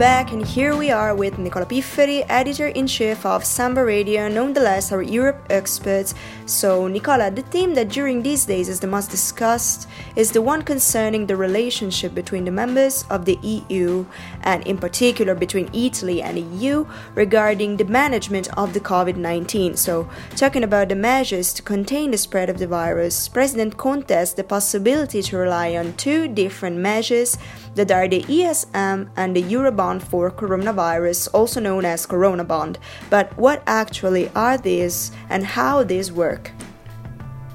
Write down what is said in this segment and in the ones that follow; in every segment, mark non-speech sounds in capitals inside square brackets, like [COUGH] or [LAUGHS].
We're back, and here we are with Nicola Pifferi, editor in chief of Samba Radio, nonetheless, our Europe experts. So, Nicola, the theme that during these days is the most discussed is the one concerning the relationship between the members of the EU, and in particular between Italy and the EU, regarding the management of the COVID 19. So, talking about the measures to contain the spread of the virus, President Conte has the possibility to rely on two different measures that are the ESM and the Eurobond for coronavirus, also known as Corona Bond. But what actually are these and how these work?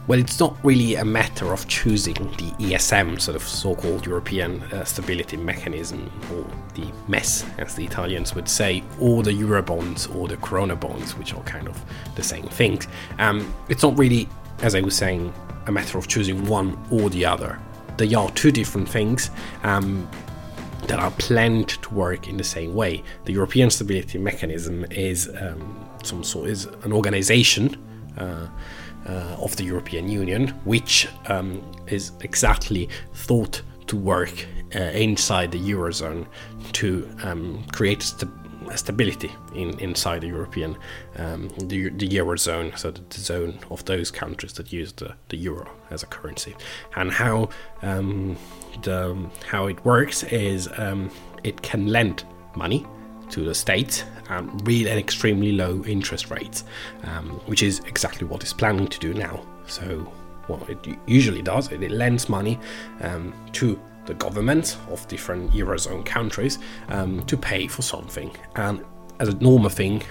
Well, it's not really a matter of choosing the ESM, sort of so called European uh, Stability Mechanism, or the MES, as the Italians would say, or the Eurobonds or the Corona bonds, which are kind of the same thing. Um, it's not really, as I was saying, a matter of choosing one or the other. They are two different things. Um, that are planned to work in the same way. The European Stability Mechanism is um, some sort is an organization uh, uh, of the European Union, which um, is exactly thought to work uh, inside the eurozone to um, create st- stability in, inside the European um, the, the eurozone, so the, the, zone of those countries that use the, the euro as a currency, and how um, the, how it works is um, it can lend money to the state um, real and extremely low interest rates, um, which is exactly what it's planning to do now. So, what it usually does, it, it lends money um, to the government of different eurozone countries um, to pay for something, and as a normal thing,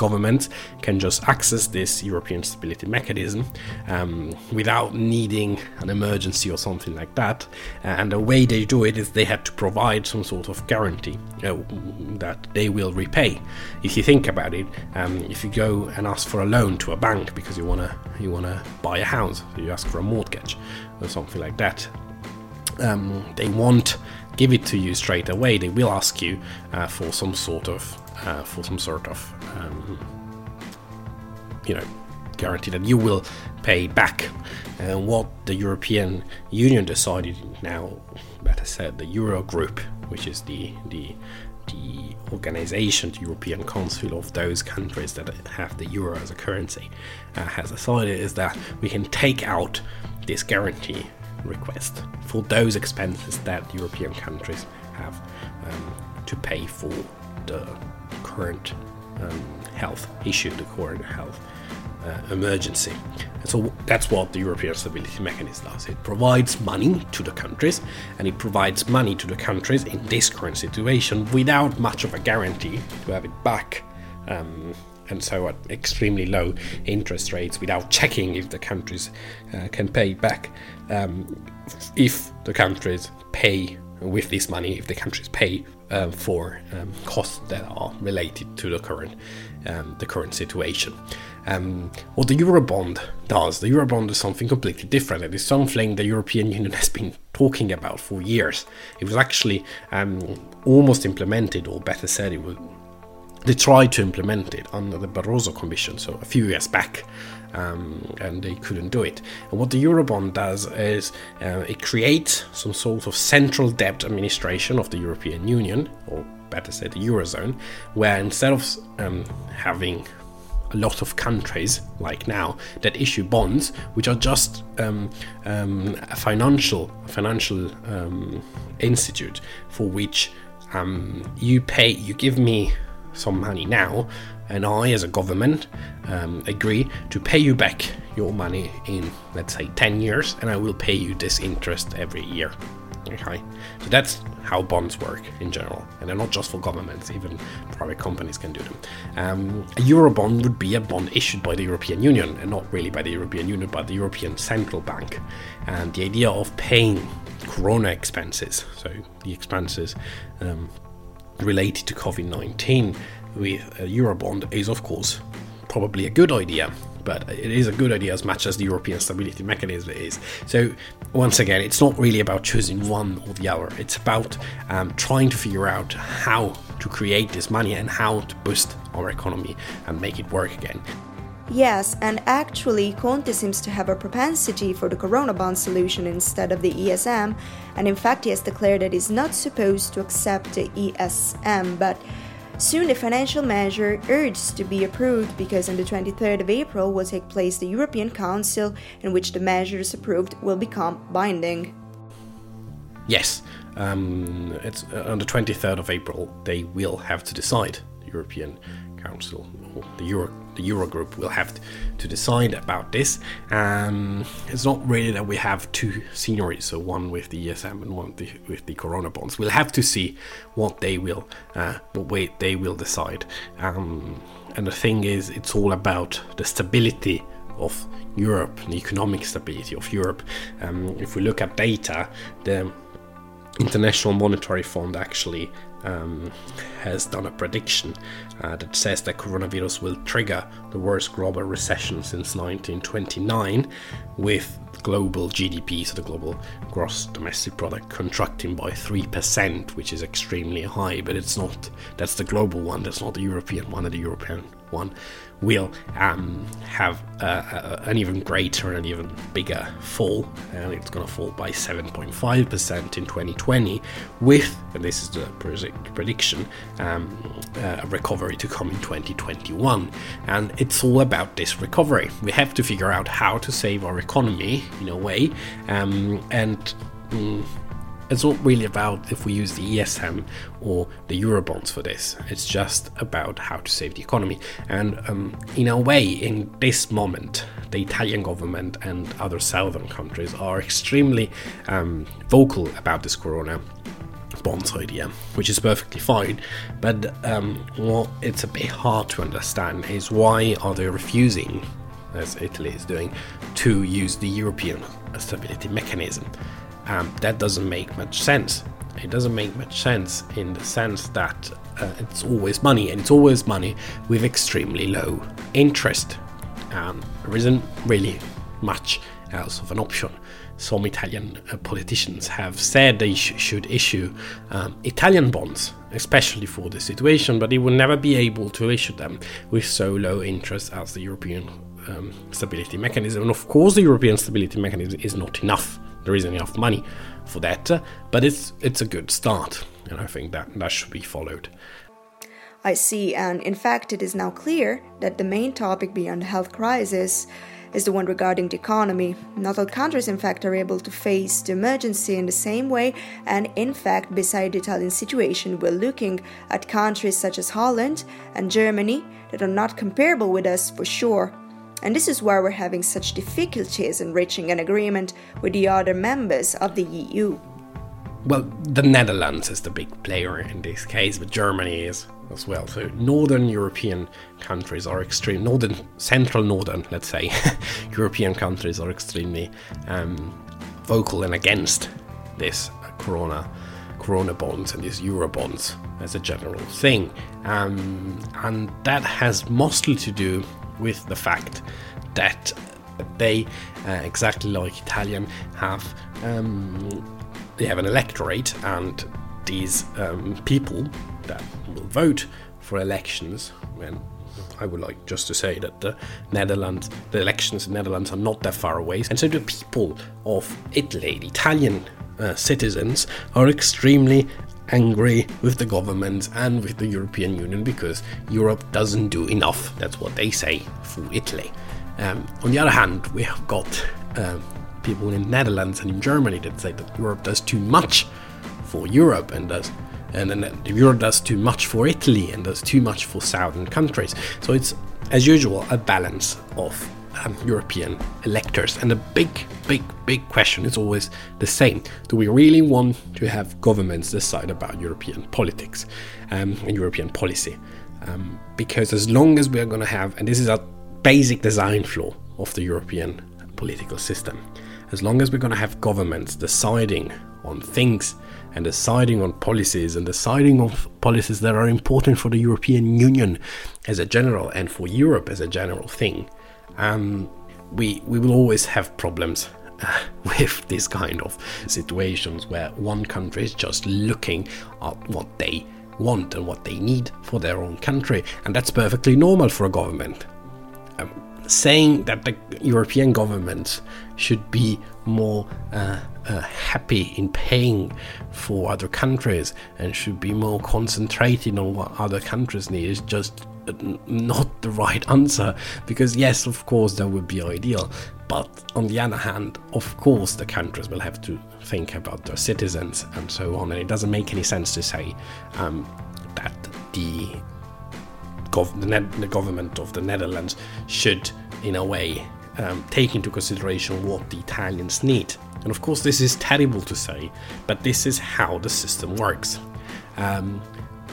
governments can just access this European Stability Mechanism um, without needing an emergency or something like that. And the way they do it is they have to provide some sort of guarantee uh, that they will repay. If you think about it, um, if you go and ask for a loan to a bank because you wanna you wanna buy a house, you ask for a mortgage or something like that. Um, they won't give it to you straight away. They will ask you uh, for some sort of uh, for some sort of um, you know guarantee that you will pay back. And what the European Union decided now, better said, the Euro Group, which is the the the organization, the European Council of those countries that have the euro as a currency, uh, has decided is that we can take out this guarantee request for those expenses that European countries have um, to pay for the current um, health issue, the current health uh, emergency. So that's what the European Stability Mechanism does. It provides money to the countries, and it provides money to the countries in this current situation without much of a guarantee to have it back. Um, and so at extremely low interest rates without checking if the countries uh, can pay back. Um, if the countries pay with this money, if the countries pay uh, for um, costs that are related to the current um, the current situation. Um, what the Eurobond does, the Eurobond is something completely different. It is something the European Union [LAUGHS] has been talking about for years. It was actually um, almost implemented, or better said, it was they tried to implement it under the Barroso Commission, so a few years back, um, and they couldn't do it. And what the Eurobond does is uh, it creates some sort of central debt administration of the European Union, or better said, the Eurozone, where instead of um, having a lot of countries, like now, that issue bonds, which are just um, um, a financial financial um, institute for which um, you pay, you give me some money now, and I, as a government, um, agree to pay you back your money in, let's say, 10 years, and I will pay you this interest every year. Okay, so that's how bonds work in general, and they're not just for governments, even private companies can do them. Um, a Eurobond would be a bond issued by the European Union, and not really by the European Union, but the European Central Bank. And the idea of paying corona expenses, so the expenses um, related to COVID 19 with a Eurobond is, of course, probably a good idea. But it is a good idea as much as the European Stability Mechanism is. So, once again, it's not really about choosing one or the other. It's about um, trying to figure out how to create this money and how to boost our economy and make it work again. Yes, and actually, Conte seems to have a propensity for the Corona bond solution instead of the ESM, and in fact, he has declared that he's not supposed to accept the ESM, but soon the financial measure urged to be approved because on the 23rd of April will take place the European Council, in which the measures approved will become binding. Yes, um, it's uh, on the 23rd of April they will have to decide the European Council the Euro the Eurogroup will have to decide about this. Um, it's not really that we have two scenarios, so one with the ESM and one with the Corona bonds. We'll have to see what they will, uh, what way they will decide. Um, and the thing is, it's all about the stability of Europe, the economic stability of Europe. Um, if we look at data, the International Monetary Fund actually um, has done a prediction uh, that says that coronavirus will trigger the worst global recession since 1929, with global GDP, so the global gross domestic product, contracting by 3%, which is extremely high, but it's not, that's the global one, that's not the European one, and the European one will um, have an even greater and even bigger fall, and it's going to fall by 7.5% in 2020, with, and this is the prediction, um, a recovery to come in 2021. And it's all about this recovery. We have to figure out how to save our economy in a way, um, and mm, it's not really about if we use the ESM or the Eurobonds for this. It's just about how to save the economy. And um, in a way, in this moment, the Italian government and other southern countries are extremely um, vocal about this corona bonds idea, which is perfectly fine. But um, what it's a bit hard to understand is why are they refusing, as Italy is doing, to use the European stability mechanism? Um, that doesn't make much sense. It doesn't make much sense in the sense that uh, it's always money, and it's always money with extremely low interest. Um, there isn't really much else of an option. Some Italian uh, politicians have said they sh- should issue um, Italian bonds, especially for this situation, but they will never be able to issue them with so low interest as the European um, stability mechanism. And of course, the European stability mechanism is not enough there isn't enough money for that, but it's it's a good start, and I think that that should be followed. I see, and in fact, it is now clear that the main topic beyond the health crisis is the one regarding the economy. Not all countries, in fact, are able to face the emergency in the same way, and in fact, beside the Italian situation, we're looking at countries such as Holland and Germany that are not comparable with us for sure. And this is why we're having such difficulties in reaching an agreement with the other members of the EU. Well, the Netherlands is the big player in this case, but Germany is as well. So, northern European countries are extreme, northern, central northern, let's say, [LAUGHS] European countries are extremely um, vocal and against this Corona, Corona bonds and these Euro bonds as a general thing. Um, and that has mostly to do with the fact that they, uh, exactly like Italian, have um, they have an electorate, and these um, people that will vote for elections when I would like just to say that the Netherlands, the elections in the Netherlands are not that far away, and so the people of Italy, the Italian uh, citizens, are extremely angry with the government and with the European Union because Europe doesn't do enough. That's what they say for Italy. Um, on the other hand, we have got uh, people in the Netherlands and in Germany that say that Europe does too much for Europe and does and then Europe does too much for Italy and does too much for southern countries. So it's as usual a balance of um, European electors. And the big, big, big question is always the same: Do we really want to have governments decide about European politics um, and European policy? Um, because as long as we are going to have, and this is a basic design flaw of the European political system, as long as we're going to have governments deciding on things and deciding on policies and deciding on policies that are important for the European Union as a general and for Europe as a general thing, um, we we will always have problems uh, [LAUGHS] with this kind of situations where one country is just looking at what they want and what they need for their own country, and that's perfectly normal for a government. Um, saying that the European governments should be more uh, uh, happy in paying for other countries and should be more concentrated on what other countries need is just uh, not the right answer. Because yes of course that would be ideal. But on the other hand of course the countries will have to think about their citizens and so on. And it doesn't make any sense to say um, that the, gov- the, the government of the netherlands should in a way um, take into consideration what the Italians need. And of course, this is terrible to say, but this is how the system works. Um,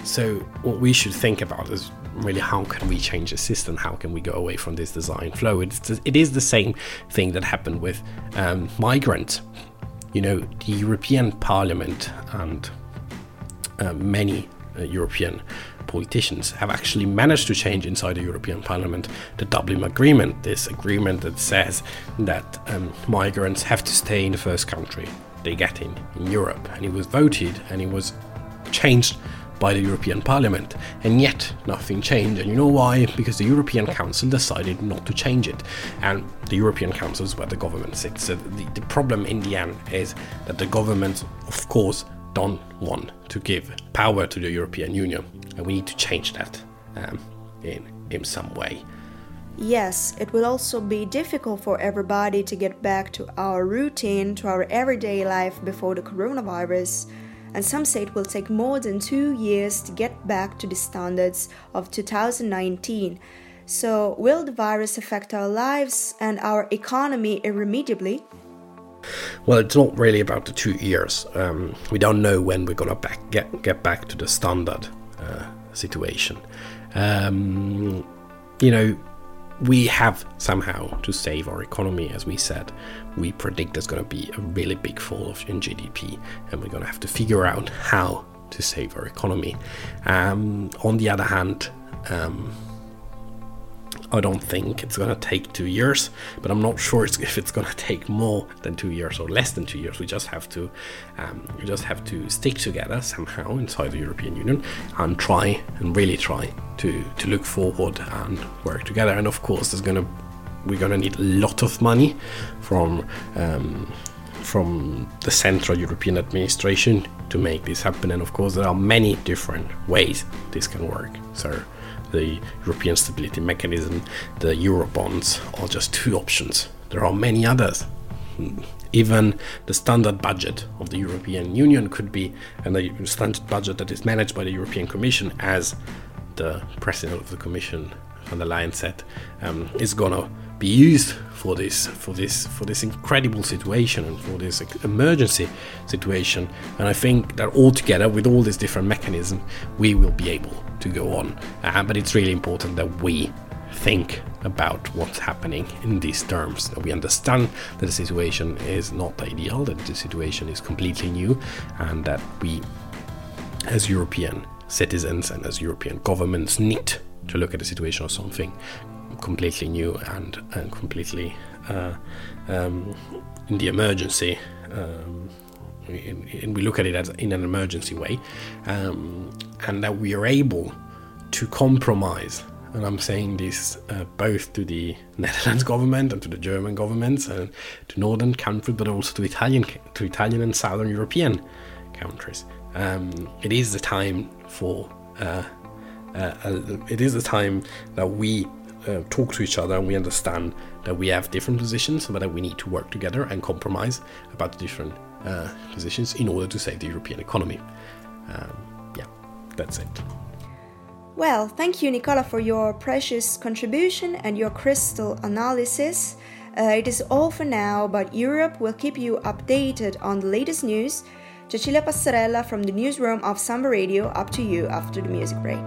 so, what we should think about is really how can we change the system? How can we go away from this design flow? It's, it is the same thing that happened with um, migrants. You know, the European Parliament and uh, many uh, European politicians have actually managed to change inside the European Parliament the Dublin Agreement, this agreement that says that um, migrants have to stay in the first country they get in, in Europe. And it was voted and it was changed by the European Parliament, and yet nothing changed. And you know why? Because the European Council decided not to change it, and the European Council is where the government sits. So the, the problem in the end is that the government, of course, don't want to give power to the European Union, and we need to change that um, in in some way. Yes, it will also be difficult for everybody to get back to our routine, to our everyday life before the coronavirus. And some say it will take more than two years to get back to the standards of 2019. So, will the virus affect our lives and our economy irremediably? Well, it's not really about the two years. Um, we don't know when we're gonna back, get get back to the standard uh, situation. Um, you know, we have somehow to save our economy, as we said. We predict there's going to be a really big fall in GDP, and we're going to have to figure out how to save our economy. Um, on the other hand, um, I don't think it's going to take two years, but I'm not sure if it's going to take more than two years or less than two years. We just have to, um, we just have to stick together somehow inside the European Union and try and really try to to look forward and work together. And of course, there's going to we're going to need a lot of money from um, from the Central European Administration to make this happen. And of course, there are many different ways this can work. So the European Stability Mechanism, the Eurobonds are just two options. There are many others. Even the standard budget of the European Union could be, and the standard budget that is managed by the European Commission, as the President of the Commission, von der Leyen said, um, is gonna be used for this for this for this incredible situation and for this emergency situation. And i think that all together with all these different mechanisms we will be able to go on. Uh, but it's really important that we think about what's happening in these terms that we understand that the situation is not ideal that the situation is completely new and that we as european citizens and as european governments need to look at the situation of something completely new and, and completely uh, um, in the emergency. Um, and we look at it as in an emergency way, um, and that we are able to compromise. And I'm saying this uh, both to the [LAUGHS] Netherlands government and to the German governments and to northern countries, but also to Italian, to Italian and southern European countries. Um, it is the time for. Uh, uh, it is the time that we uh, talk to each other and we understand that we have different positions, but that we need to work together and compromise about the different uh, positions in order to save the European economy. Um, yeah, that's it. Well, thank you, Nicola, for your precious contribution and your crystal analysis. Uh, it is all for now, but Europe will keep you updated on the latest news. Cecilia Passarella from the newsroom of Samba Radio, up to you after the music break.